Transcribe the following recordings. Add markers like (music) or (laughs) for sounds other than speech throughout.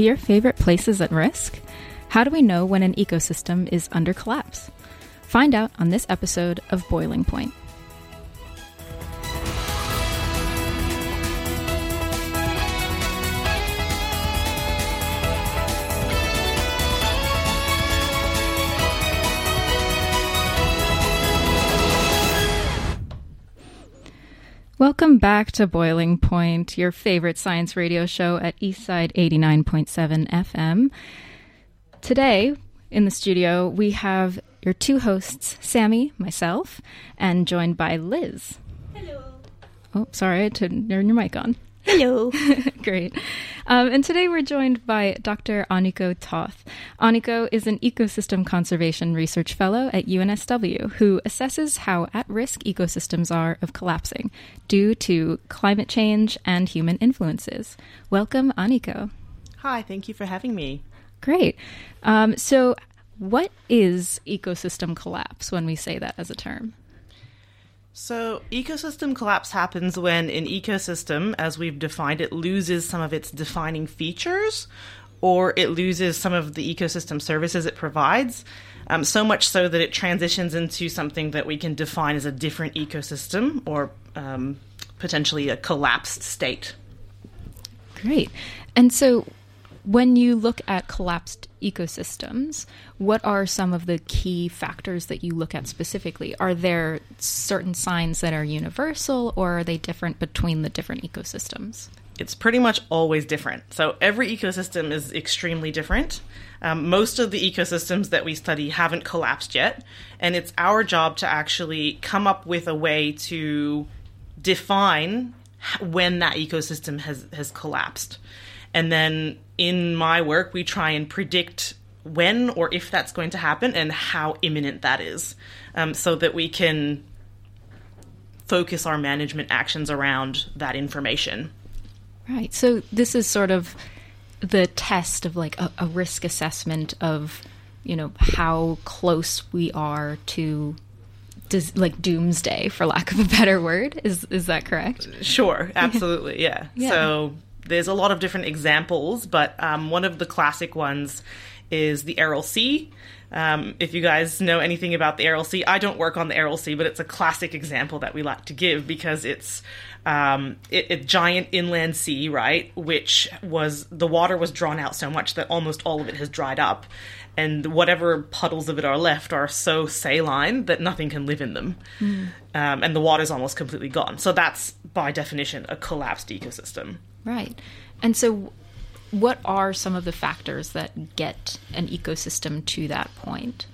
Your favorite places at risk? How do we know when an ecosystem is under collapse? Find out on this episode of Boiling Point. Welcome back to Boiling Point, your favorite science radio show at Eastside 89.7 FM. Today, in the studio, we have your two hosts, Sammy, myself, and joined by Liz. Hello. Oh, sorry, I to turn your mic on. Hello. (laughs) Great. Um, and today we're joined by Dr. Aniko Toth. Aniko is an ecosystem conservation research fellow at UNSW who assesses how at risk ecosystems are of collapsing due to climate change and human influences. Welcome, Aniko. Hi, thank you for having me. Great. Um, so, what is ecosystem collapse when we say that as a term? So, ecosystem collapse happens when an ecosystem, as we've defined it, loses some of its defining features or it loses some of the ecosystem services it provides. Um, so much so that it transitions into something that we can define as a different ecosystem or um, potentially a collapsed state. Great. And so, when you look at collapsed ecosystems, what are some of the key factors that you look at specifically? Are there certain signs that are universal or are they different between the different ecosystems? It's pretty much always different. So every ecosystem is extremely different. Um, most of the ecosystems that we study haven't collapsed yet, and it's our job to actually come up with a way to define when that ecosystem has, has collapsed. And then in my work, we try and predict when or if that's going to happen and how imminent that is um, so that we can focus our management actions around that information. Right. So this is sort of the test of like a, a risk assessment of, you know, how close we are to does like doomsday for lack of a better word is is that correct sure absolutely yeah, (laughs) yeah. so there's a lot of different examples, but um, one of the classic ones is the Aral Sea. Um, if you guys know anything about the Aral Sea, I don't work on the Aral Sea, but it's a classic example that we like to give because it's um, it, a giant inland sea, right? Which was the water was drawn out so much that almost all of it has dried up, and whatever puddles of it are left are so saline that nothing can live in them, mm. um, and the water's almost completely gone. So that's by definition a collapsed ecosystem. Right. And so, what are some of the factors that get an ecosystem to that point?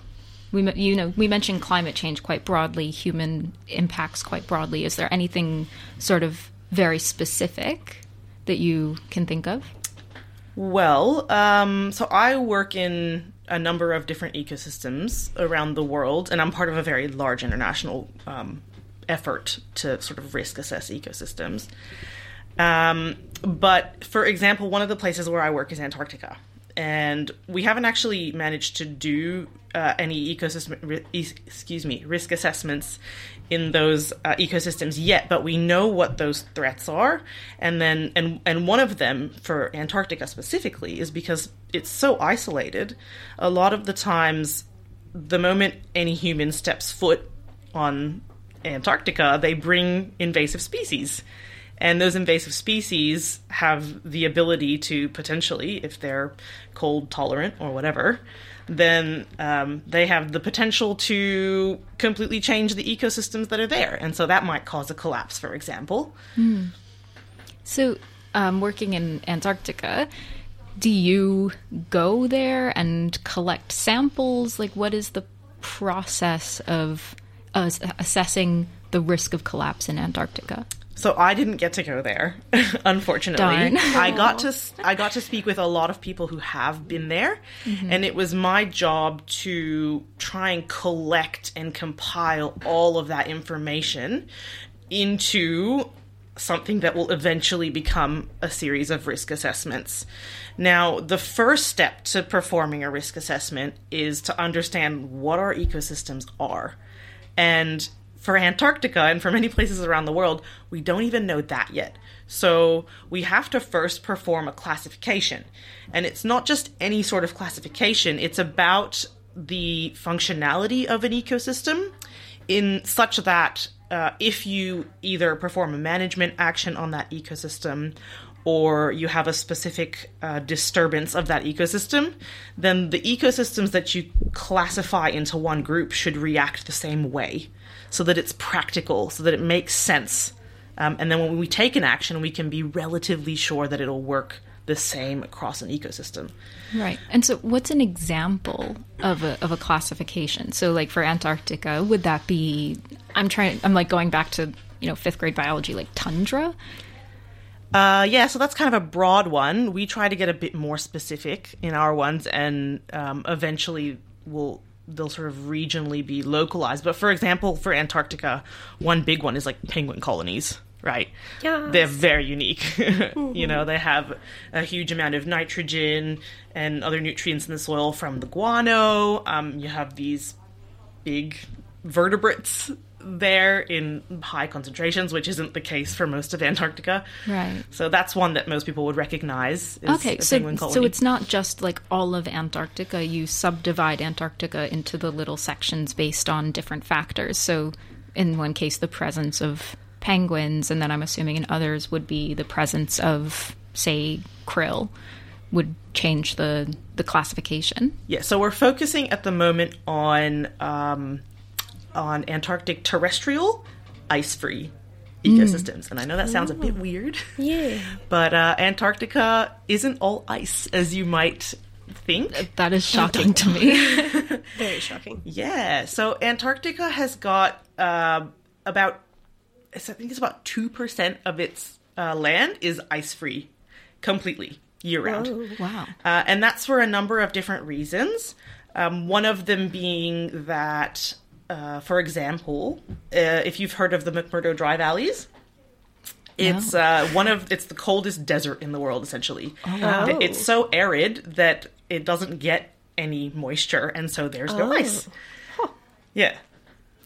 We, you know, we mentioned climate change quite broadly, human impacts quite broadly. Is there anything sort of very specific that you can think of? Well, um, so I work in a number of different ecosystems around the world, and I'm part of a very large international um, effort to sort of risk assess ecosystems. Um, but for example, one of the places where I work is Antarctica, and we haven't actually managed to do uh, any ecosystem, excuse me, risk assessments in those uh, ecosystems yet. But we know what those threats are, and then and and one of them for Antarctica specifically is because it's so isolated. A lot of the times, the moment any human steps foot on Antarctica, they bring invasive species and those invasive species have the ability to potentially, if they're cold tolerant or whatever, then um, they have the potential to completely change the ecosystems that are there. And so that might cause a collapse, for example. Mm. So, um, working in Antarctica, do you go there and collect samples? Like, what is the process of uh, assessing the risk of collapse in Antarctica? So I didn't get to go there, (laughs) unfortunately. (laughs) I got to I got to speak with a lot of people who have been there, mm-hmm. and it was my job to try and collect and compile all of that information into something that will eventually become a series of risk assessments. Now, the first step to performing a risk assessment is to understand what our ecosystems are. And for Antarctica and for many places around the world, we don't even know that yet. So we have to first perform a classification. And it's not just any sort of classification, it's about the functionality of an ecosystem in such that uh, if you either perform a management action on that ecosystem or you have a specific uh, disturbance of that ecosystem, then the ecosystems that you classify into one group should react the same way so that it's practical, so that it makes sense. Um, and then when we take an action, we can be relatively sure that it'll work the same across an ecosystem. Right. And so, what's an example of a, of a classification? So, like for Antarctica, would that be? I'm trying. I'm like going back to you know fifth grade biology, like tundra. Uh, yeah, so that's kind of a broad one. We try to get a bit more specific in our ones, and um, eventually we'll they'll sort of regionally be localized. But for example, for Antarctica, one big one is like penguin colonies right? Yes. They're very unique. (laughs) you know, they have a huge amount of nitrogen and other nutrients in the soil from the guano. Um, you have these big vertebrates there in high concentrations, which isn't the case for most of Antarctica. Right. So that's one that most people would recognize. Is Okay, so so it's not just like all of Antarctica. You subdivide Antarctica into the little sections based on different factors. So, in one case, the presence of penguins, and then I'm assuming in others would be the presence of, say, krill, would change the the classification. Yeah, so we're focusing at the moment on um, on Antarctic terrestrial, ice-free ecosystems, and I know that sounds a bit weird. Yeah. (laughs) But uh, Antarctica isn't all ice, as you might think. That is shocking to me. (laughs) Very shocking. Yeah, so Antarctica has got uh, about, I think it's about 2% of its uh, land is ice free completely year round. Whoa. wow. Uh, and that's for a number of different reasons. Um, one of them being that, uh, for example, uh, if you've heard of the McMurdo Dry Valleys, it's uh, one of it's the coldest desert in the world. Essentially, wow. it's so arid that it doesn't get any moisture, and so there's no Oh. ice. Yeah,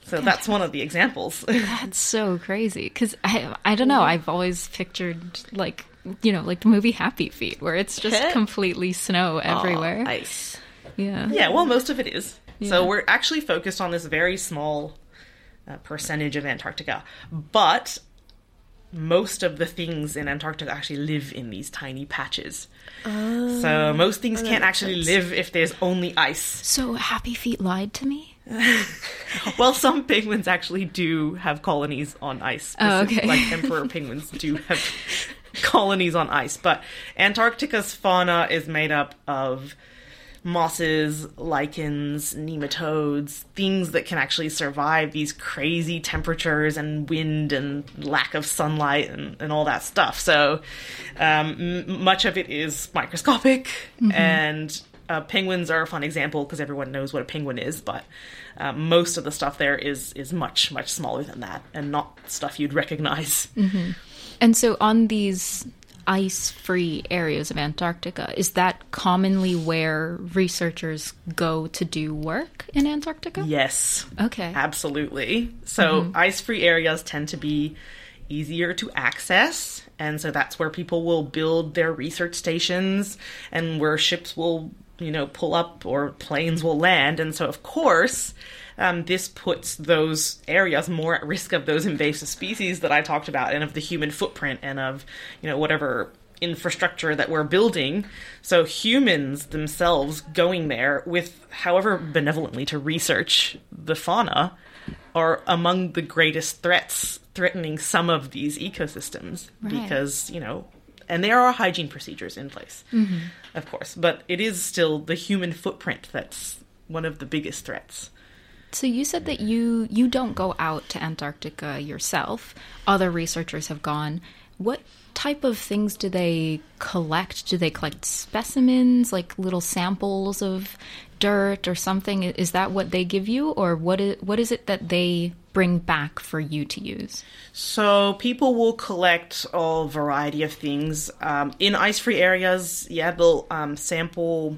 so that's one of the examples. (laughs) That's so crazy because I I don't know. I've always pictured like you know like the movie Happy Feet where it's just completely snow everywhere. Ice. yeah. Yeah, well, most of it is. Yeah. So we're actually focused on this very small uh, percentage of Antarctica, but most of the things in Antarctica actually live in these tiny patches. so most things can't actually sense. live if there's only ice. So Happy Feet lied to me. (laughs) Well, some penguins actually do have colonies on ice. Oh, okay. Like emperor penguins do (laughs) have (laughs) colonies on ice, but Antarctica's fauna is made up of mosses, lichens, nematodes, things that can actually survive these crazy temperatures and wind and lack of sunlight and, and all that stuff. So um, m- much of it is microscopic, and uh, penguins are a fun example because everyone knows what a penguin is, but uh, most of the stuff there is is much much smaller than that, and not stuff you'd recognize. And so on these ice-free areas of Antarctica, is that commonly where researchers go to do work in Antarctica? Yes, Okay. Absolutely. So mm-hmm. ice free areas tend to be easier to access. And so that's where people will build their research stations and where ships will, you know, pull up or planes will land. And so, of course, um, this puts those areas more at risk of those invasive species that I talked about and of the human footprint and of, you know, whatever infrastructure that we're building. So humans themselves going there with however benevolently to research the fauna are among the greatest threats threatening some of these ecosystems Right. because, you know, and there are hygiene procedures in place, of course, but it is still the human footprint that's one of the biggest threats. So you said that you you don't go out to Antarctica yourself. Other researchers have gone. What type of things do they collect? Do they collect specimens, like little samples of dirt or something? Is that what they give you, or what is what is it that they bring back for you to use? So people will collect a variety of things um, in ice-free areas. Yeah, they'll um, sample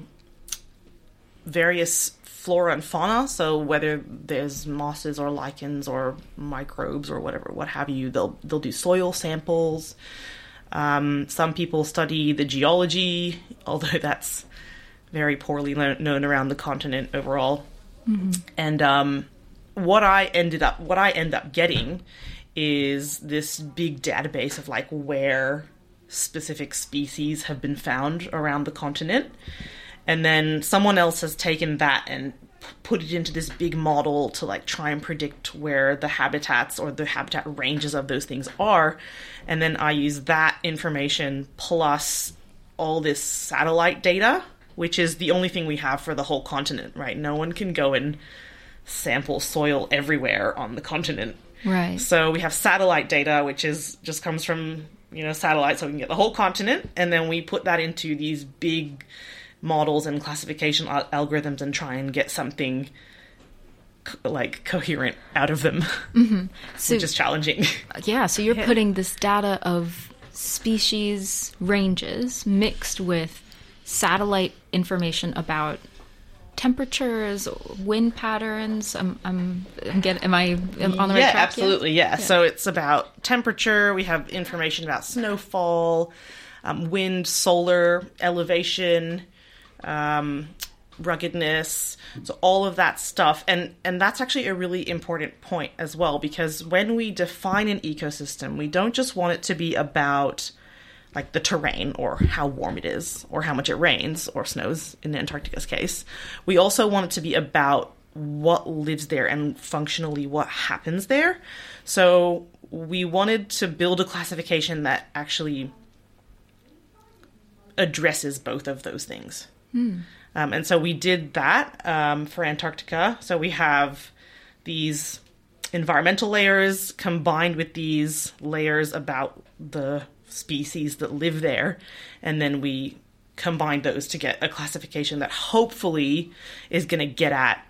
various flora and fauna. So whether there's mosses or lichens or microbes or whatever, what have you, they'll they'll do soil samples. Um, some people study the geology, (laughs) although that's very poorly known around the continent overall. Mm-hmm. And um, what I ended up, what I end up getting, is this big database of like where specific species have been found around the continent. And then someone else has taken that and put it into this big model to like try and predict where the habitats or the habitat ranges of those things are. And then I use that information plus all this satellite data, which is the only thing we have for the whole continent, right? No one can go and sample soil everywhere on the continent. Right. So we have satellite data, which is just comes from you know, satellites so we can get the whole continent, and then we put that into these big models and classification al- algorithms and try and get something co- like coherent out of them, mm-hmm. (laughs) so, which is challenging. (laughs) Yeah, so you're yeah. putting this data of species ranges mixed with satellite information about temperatures, wind patterns? I'm, I'm, I'm get, am I on the right track? Absolutely, yeah, absolutely, yeah. So it's about temperature. We have information about snowfall, um, wind, solar, elevation, um, ruggedness. So all of that stuff, and and that's actually a really important point as well because when we define an ecosystem, we don't just want it to be about like the terrain or how warm it is or how much it rains or snows in Antarctica's case. We also want it to be about what lives there and functionally what happens there. So we wanted to build a classification that actually addresses both of those things. Mm. Um, and so we did that um, for Antarctica. So we have these environmental layers combined with these layers about the species that live there, and then we combine those to get a classification that hopefully is going to get at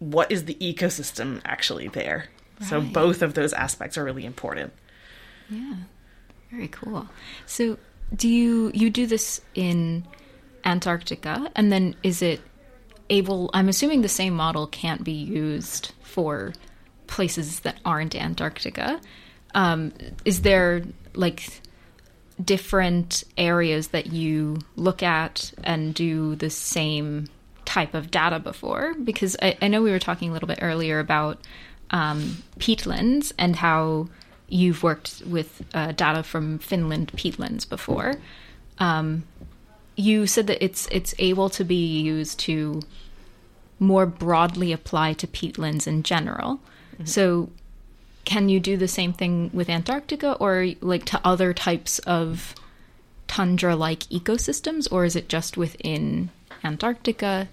what is the ecosystem actually there. Right. So both of those aspects are really important. Yeah. Very cool. So do you you do this in Antarctica and then is it able I'm assuming the same model can't be used for places that aren't Antarctica. Um, is there like different areas that you look at and do the same type of data before? Because I, I know we were talking a little bit earlier about um, peatlands and how you've worked with uh, data from Finland peatlands before. Um, you said that it's it's able to be used to more broadly apply to peatlands in general. Mm-hmm. So can you do the same thing with Antarctica or like to other types of tundra like ecosystems, or is it just within Antarctica?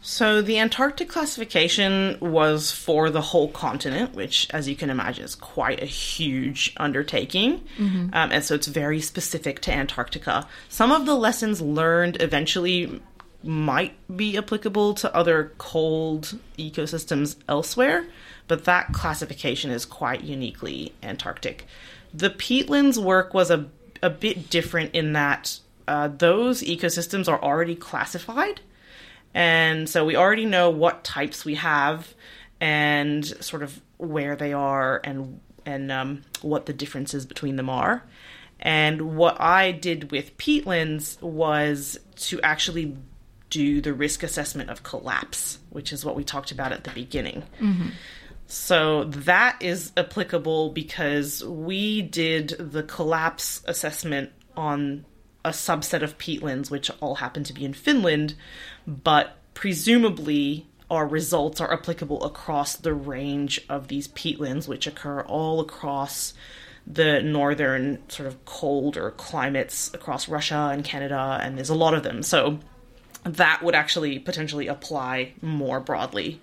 So the Antarctic classification was for the whole continent, which, as you can imagine, is quite a huge undertaking, mm-hmm. um, and so it's very specific to Antarctica. Some of the lessons learned eventually might be applicable to other cold ecosystems elsewhere, but that classification is quite uniquely Antarctic. The peatlands work was a, a bit different in that uh, those ecosystems are already classified. And so we already know what types we have and sort of where they are and and um, what the differences between them are. And what I did with peatlands was to actually do the risk assessment of collapse, which is what we talked about at the beginning. Mm-hmm. So that is applicable because we did the collapse assessment on a subset of peatlands, which all happen to be in Finland, but presumably our results are applicable across the range of these peatlands, which occur all across the northern sort of colder climates across Russia and Canada, and there's a lot of them. So that would actually potentially apply more broadly.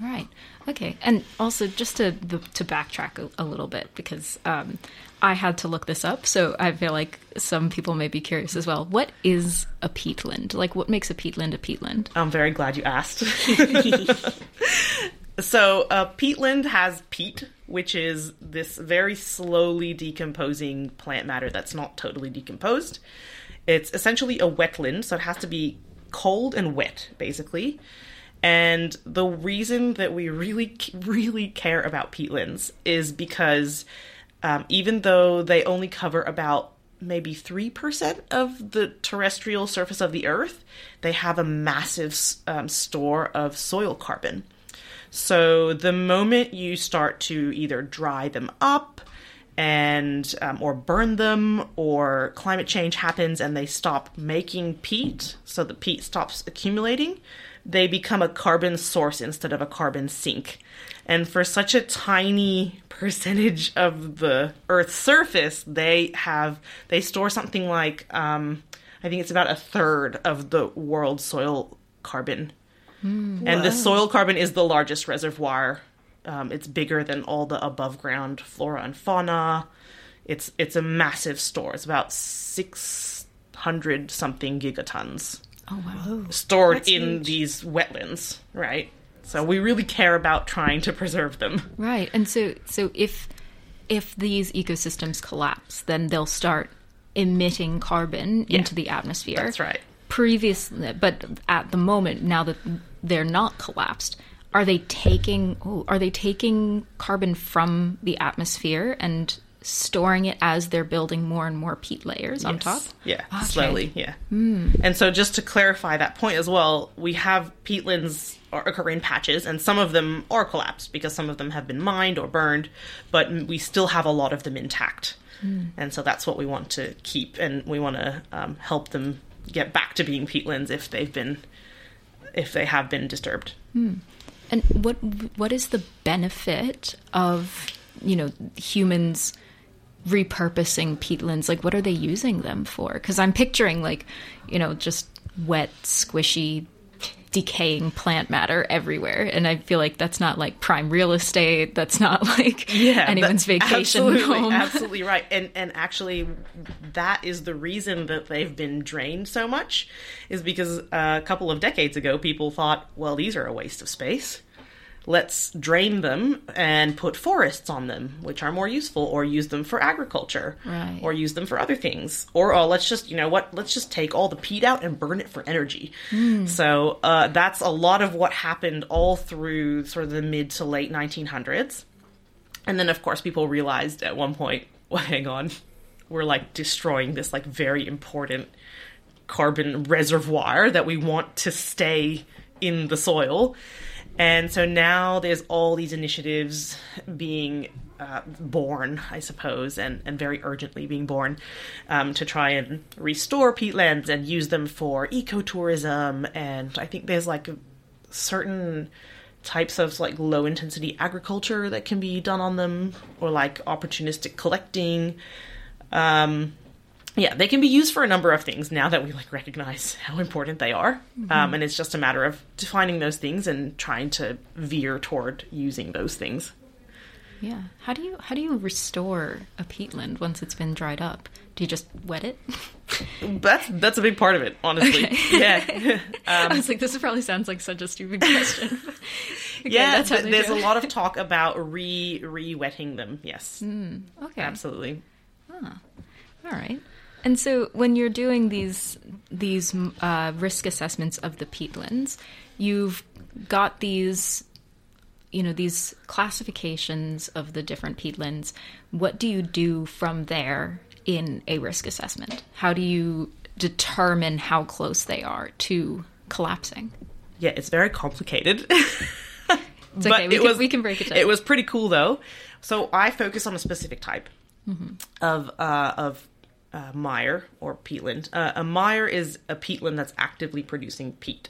Right. Okay, and also just to to backtrack a, a little bit because um, I had to look this up, so I feel like some people may be curious as well. What is a peatland? Like, what makes a peatland a peatland? I'm very glad you asked. (laughs) so, a peatland has peat, which is this very slowly decomposing plant matter that's not totally decomposed. It's essentially a wetland, so it has to be cold and wet, basically And the reason that we really, (laughs) really care about peatlands is because um, even though they only cover about maybe 3% of the terrestrial surface of the Earth, they have a massive um, store of soil carbon. So the moment you start to either dry them up, and um, or burn them or climate change happens and they stop making peat so the peat stops accumulating they become a carbon source instead of a carbon sink and for such a tiny (laughs) percentage of the earth's surface they have they store something like um, i think it's about a third of the world's soil carbon mm, and wow. the soil carbon is the largest reservoir um, it's bigger than all the above ground flora and fauna. It's it's a massive store. It's about six hundred something gigatons. Oh wow! Oh, stored That's in huge. these wetlands, right? So we really care about trying to preserve them. Right, and so so if if these ecosystems collapse, then they'll start emitting carbon yeah, into the atmosphere. That's right. Previously, but at the moment, now that they're not collapsed, are they taking oh, are they taking carbon from the atmosphere and storing it as they're building more and more peat layers on top? Yeah, okay. slowly. Yeah. Mm. And so, just to clarify that point as well, we have peatlands occur in patches, and some of them are collapsed because some of them have been mined or burned, but we still have a lot of them intact. Mm. And so, that's what we want to keep, and we want to um, help them get back to being peatlands if they've been if they have been disturbed. Mm. And what what is the benefit of you know humans repurposing peatlands? Like, what are they using them for? Because I'm picturing like you know just wet, squishy decaying plant matter everywhere and i feel like that's not like prime real estate that's not (laughs) like yeah, anyone's vacation absolutely, home (laughs) absolutely right and and actually that is the reason that they've been drained so much is because uh, a couple of decades ago people thought well these are a waste of space let's drain them and put forests on them, which are more useful, or use them for agriculture, right. or use them for other things, or oh, let's just you know what, let's just take all the peat out and burn it for energy. Mm. So uh, that's a lot of what happened all through sort of the mid to late 1900s, and then of course people realized at one point, (laughs) well, hang on, we're like destroying this like very important carbon reservoir that we want to stay in the soil and so now there's all these initiatives being uh, born, I suppose, and, and very urgently being born um, to try and restore peatlands and use them for ecotourism. And I think there's like certain types of like low intensity agriculture that can be done on them, or like opportunistic collecting. Um, yeah, they can be used for a number of things now that we like recognize how important they are. Mm-hmm. Um, and it's just a matter of defining those things and trying to veer toward using those things. Yeah. How do you how do you restore a peatland once it's been dried up? Do you just wet it? (laughs) that's that's a big part of it, honestly. Okay. Yeah. (laughs) (laughs) Um, I was like, this probably sounds like such a stupid question. okay, yeah, th- there's a lot of talk about re re wetting them. Yes. Mm, okay. Absolutely. Huh. All right. And so, when you're doing these these uh, risk assessments of the peatlands, you've got these, you know, these classifications of the different peatlands. What do you do from there in a risk assessment? How do you determine how close they are to collapsing? Yeah, it's very complicated. (laughs) it's okay. We, it can, was, we can break it down. It was pretty cool though. So I focus on a specific type mm-hmm. of uh, of uh, mire or peatland. Uh, a mire is a peatland that's actively producing peat.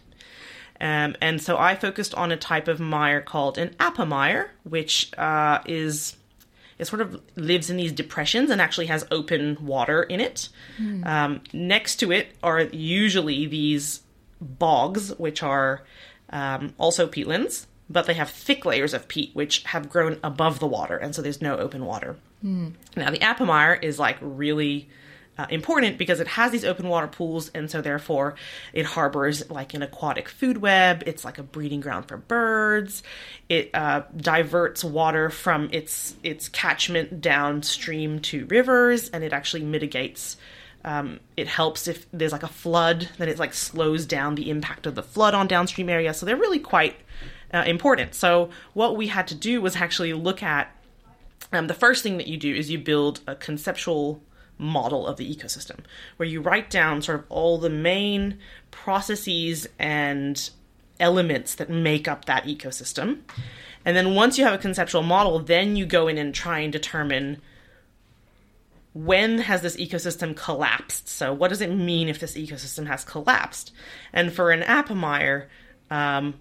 Um, and so I focused on a type of mire called an aapa mire, which uh, is it sort of lives in these depressions and actually has open water in it. Mm. Um, next to it are usually these bogs, which are um, also peatlands, but they have thick layers of peat which have grown above the water, and so there's no open water. Mm. Now the aapa mire is like really uh, important because it has these open water pools and so therefore it harbors like an aquatic food web it's like a breeding ground for birds it uh, diverts water from its its catchment downstream to rivers and it actually mitigates Um, it helps if there's like a flood, then it like slows down the impact of the flood on downstream areas. So they're really quite uh, important. So what we had to do was actually look at um, the first thing that you do is you build a conceptual model of the ecosystem where you write down sort of all the main processes and elements that make up that ecosystem. And then once you have a conceptual model, then you go in and try and determine when has this ecosystem collapsed? So, what does it mean if this ecosystem has collapsed? And for an aapa mire, um,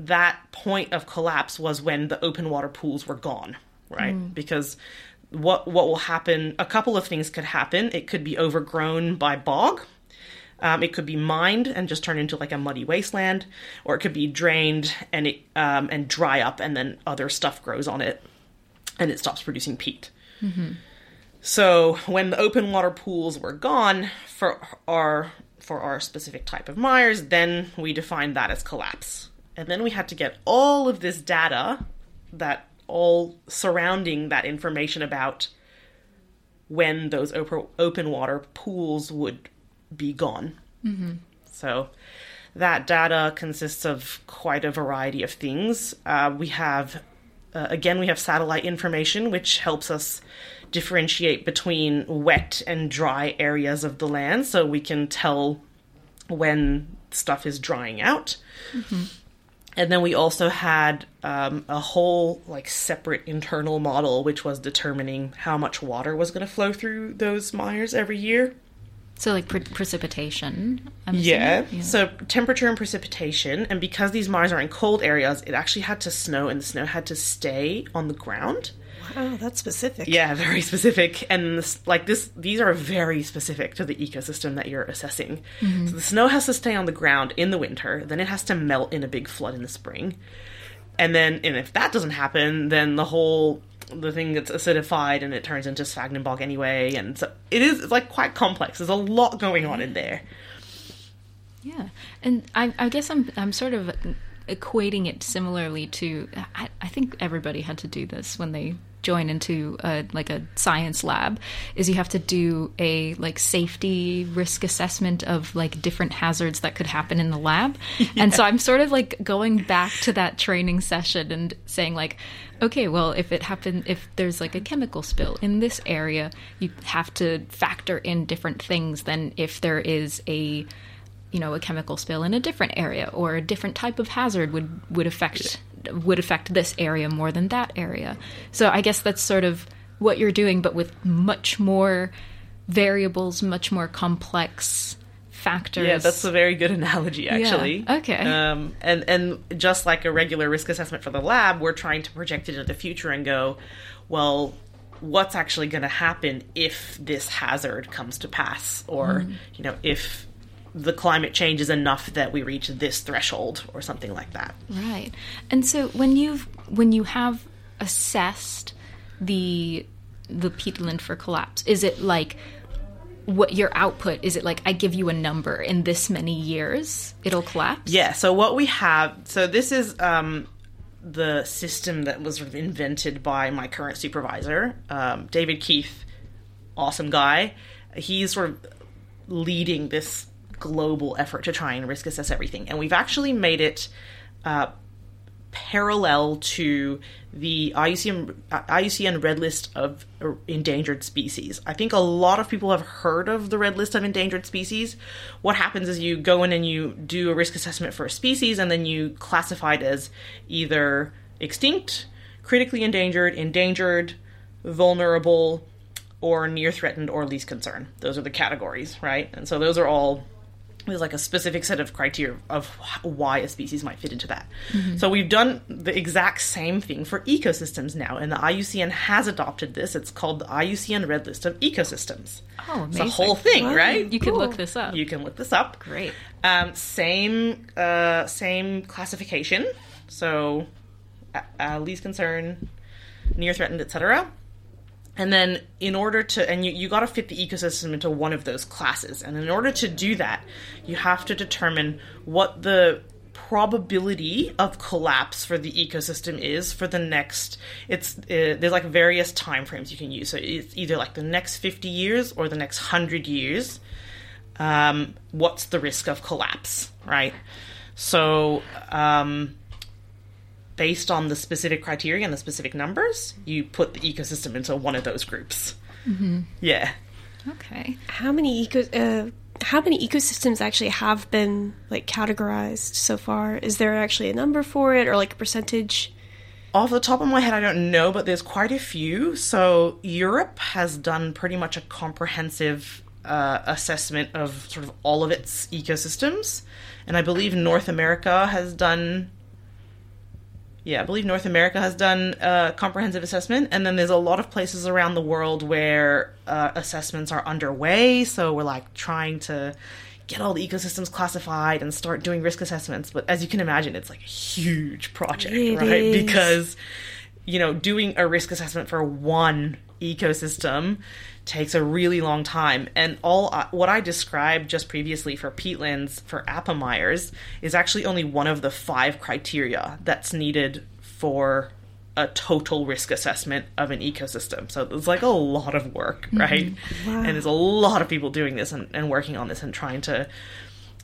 that point of collapse was when the open water pools were gone, right? Mm. Because what what will happen? A couple of things could happen. It could be overgrown by bog. Um, it could be mined and just turn into like a muddy wasteland, or it could be drained and it um, and dry up, and then other stuff grows on it, and it stops producing peat. Mm-hmm. So when the open water pools were gone for our for our specific type of mires, then we defined that as collapse. And then we had to get all of this data that all surrounding that information about when those op- open water pools would be gone. Mm-hmm. So that data consists of quite a variety of things. Uh, we have, uh, again, we have satellite information, which helps us differentiate between wet and dry areas of the land so we can tell when stuff is drying out. Mm-hmm. And then we also had um, a whole like separate internal model which was determining how much water was going to flow through those mires every year. So like pre- precipitation. Yeah. yeah. So temperature and precipitation, and because these mires are in cold areas, it actually had to snow, and the snow had to stay on the ground. Wow, that's specific. Yeah, very specific. And this, like this, these are very specific to the ecosystem that you're assessing. Mm-hmm. So the snow has to stay on the ground in the winter, then it has to melt in a big flood in the spring. And then, and if that doesn't happen, then the whole the thing gets acidified and it turns into sphagnum bog anyway. And so it is like quite complex. There's a lot going on in there. Yeah, and I, I guess I'm I'm sort of equating it similarly to I, I think everybody had to do this when they join into a, like a science lab is you have to do a like safety risk assessment of like different hazards that could happen in the lab yeah. (laughs) and so i'm sort of like going back to that training session and saying like okay well if it happened if there's like a chemical spill in this area you have to factor in different things than if there is a you know a chemical spill in a different area or a different type of hazard would would affect would affect this area more than that area. So I guess that's sort of what you're doing, but with much more variables, much more complex factors. Yeah, that's a very good analogy, actually. Yeah. Okay. Um, and and just like a regular risk assessment for the lab, we're trying to project it into the future and go, well, what's actually going to happen if this hazard comes to pass, or mm. you know, if the climate change is enough that we reach this threshold or something like that. Right. And so when you've when you have assessed the the peatland for collapse, is it like what your output is it like I give you a number in this many years it'll collapse? Yeah, so what we have so this is um the system that was sort of invented by my current supervisor, um, David Keith, awesome guy. He's sort of leading this global effort to try and risk assess everything. And we've actually made it uh, parallel to the IUCN, IUCN Red List of endangered species. I think a lot of people have heard of the Red List of endangered species. What happens is you go in and you do a risk assessment for a species, and then you classify it as either extinct, critically endangered, endangered, vulnerable, or near threatened or least concern. Those are the categories, right? And so those are all there's like a specific set of criteria of why a species might fit into that. Mm-hmm. So we've done the exact same thing for ecosystems now, and the IUCN has adopted this. It's called the IUCN Red List of Ecosystems. Oh, amazing. It's a whole thing, wow. right? You cool. can look this up. You can look this up. Great. Um, same, uh, same classification. So, uh, uh least concern, near threatened, etc. And then, in order to, and you, you got to fit the ecosystem into one of those classes. And in order to do that, you have to determine what the probability of collapse for the ecosystem is for the next it's uh, there's like various time frames you can use. So it's either like the next 50 years or the next 100 years. Um, what's the risk of collapse right? So um, based on the specific criteria and the specific numbers you put the ecosystem into one of those groups mm-hmm. yeah okay how many eco uh, how many ecosystems actually have been like categorized so far? Is there actually a number for it or like a percentage? Off the top of my head, I don't know, but there's quite a few. So Europe has done pretty much a comprehensive uh, assessment of sort of all of its ecosystems, and I believe North America has done yeah, I believe North America has done a comprehensive assessment, and then there's a lot of places around the world where uh, assessments are underway. So we're like trying to get all the ecosystems classified and start doing risk assessments. But as you can imagine, it's like a huge project, It right? is. Because you know, doing a risk assessment for one ecosystem takes a really long time. And all what I described just previously for peatlands for aapa mires is actually only one of the five criteria that's needed for a total risk assessment of an ecosystem. So it's like a lot of work, mm-hmm. right? Wow. And there's a lot of people doing this and, and working on this and trying to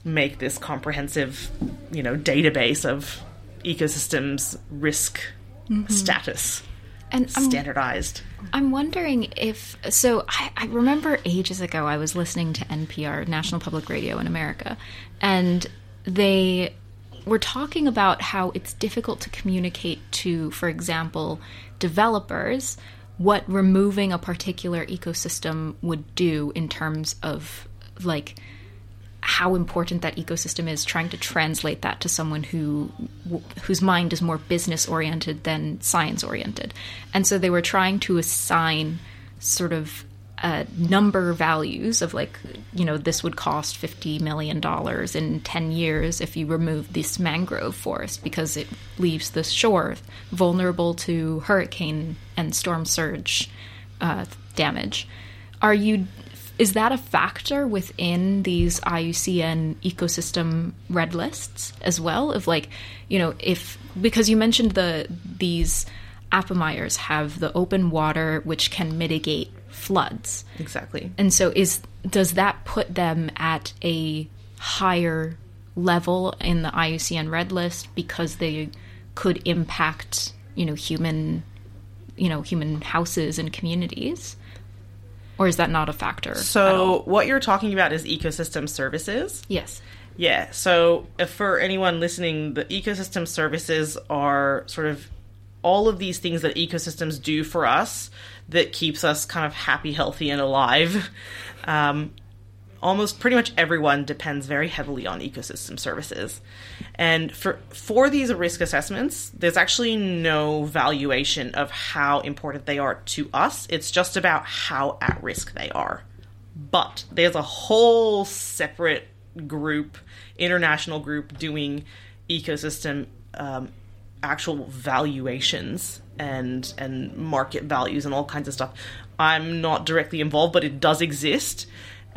make this comprehensive, you know, database of ecosystems risk mm-hmm. status and I'm, standardized. I'm wondering if so. I, I remember ages ago I was listening to NPR, National Public Radio in America, and they were talking about how it's difficult to communicate to, for example, developers what removing a particular ecosystem would do in terms of like how important that ecosystem is trying to translate that to someone who whose mind is more business oriented than science oriented and so they were trying to assign sort of uh, number values of like you know this would cost 50 million dollars in 10 years if you remove this mangrove forest because it leaves the shore vulnerable to hurricane and storm surge uh, damage. Are you is that a factor within these IUCN ecosystem red lists as well? Of like, you know, if because you mentioned the these aapa mires have the open water which can mitigate floods, Exactly. and so is does that put them at a higher level in the IUCN red list because they could impact you know human you know human houses and communities? Or is that not a factor? So what you're talking about is ecosystem services. yes. Yeah. So if for anyone listening, the ecosystem services are sort of all of these things that ecosystems do for us that keeps us kind of happy, healthy, and alive. (laughs) Um, almost pretty much everyone depends very heavily on ecosystem services. And for for these risk assessments, there's actually no valuation of how important they are to us. It's just about how at risk they are. But there's a whole separate group, international group doing ecosystem um, actual valuations and and market values and all kinds of stuff. I'm not directly involved, but it does exist,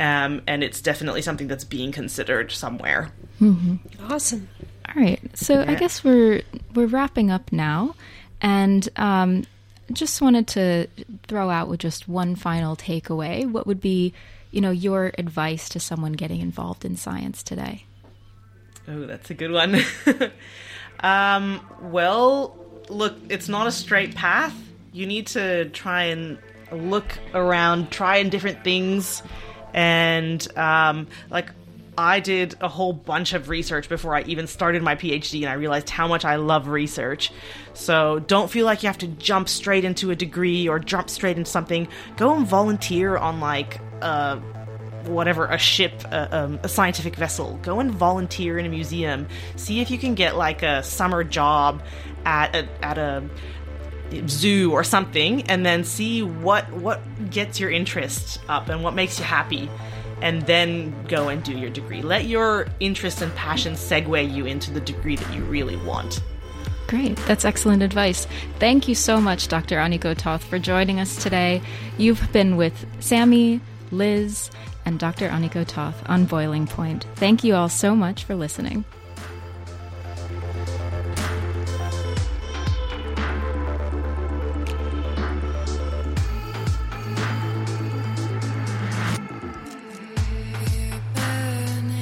um, and it's definitely something that's being considered somewhere. Awesome. All right. So I guess we're we're wrapping up now, and um, just wanted to throw out with just one final takeaway. What would be, you know, your advice to someone getting involved in science today? Oh, that's a good one. (laughs) um, well, look, it's not a straight path. You need to try and look around, try in different things, and um, like I did a whole bunch of research before I even started my PhD, and I realized how much I love research. So don't feel like you have to jump straight into a degree or jump straight into something. Go and volunteer on like uh, whatever a ship a, um, a scientific vessel go and volunteer in a museum see if you can get like a summer job at a, at a zoo or something and then see what what gets your interest up and what makes you happy and then go and do your degree let your interest and passion segue you into the degree that you really want Great. That's excellent advice. Thank you so much, Dr. Aniko Toth, for joining us today. You've been with Sammy, Liz, and Dr. Aniko Toth on Boiling Point. Thank you all so much for listening.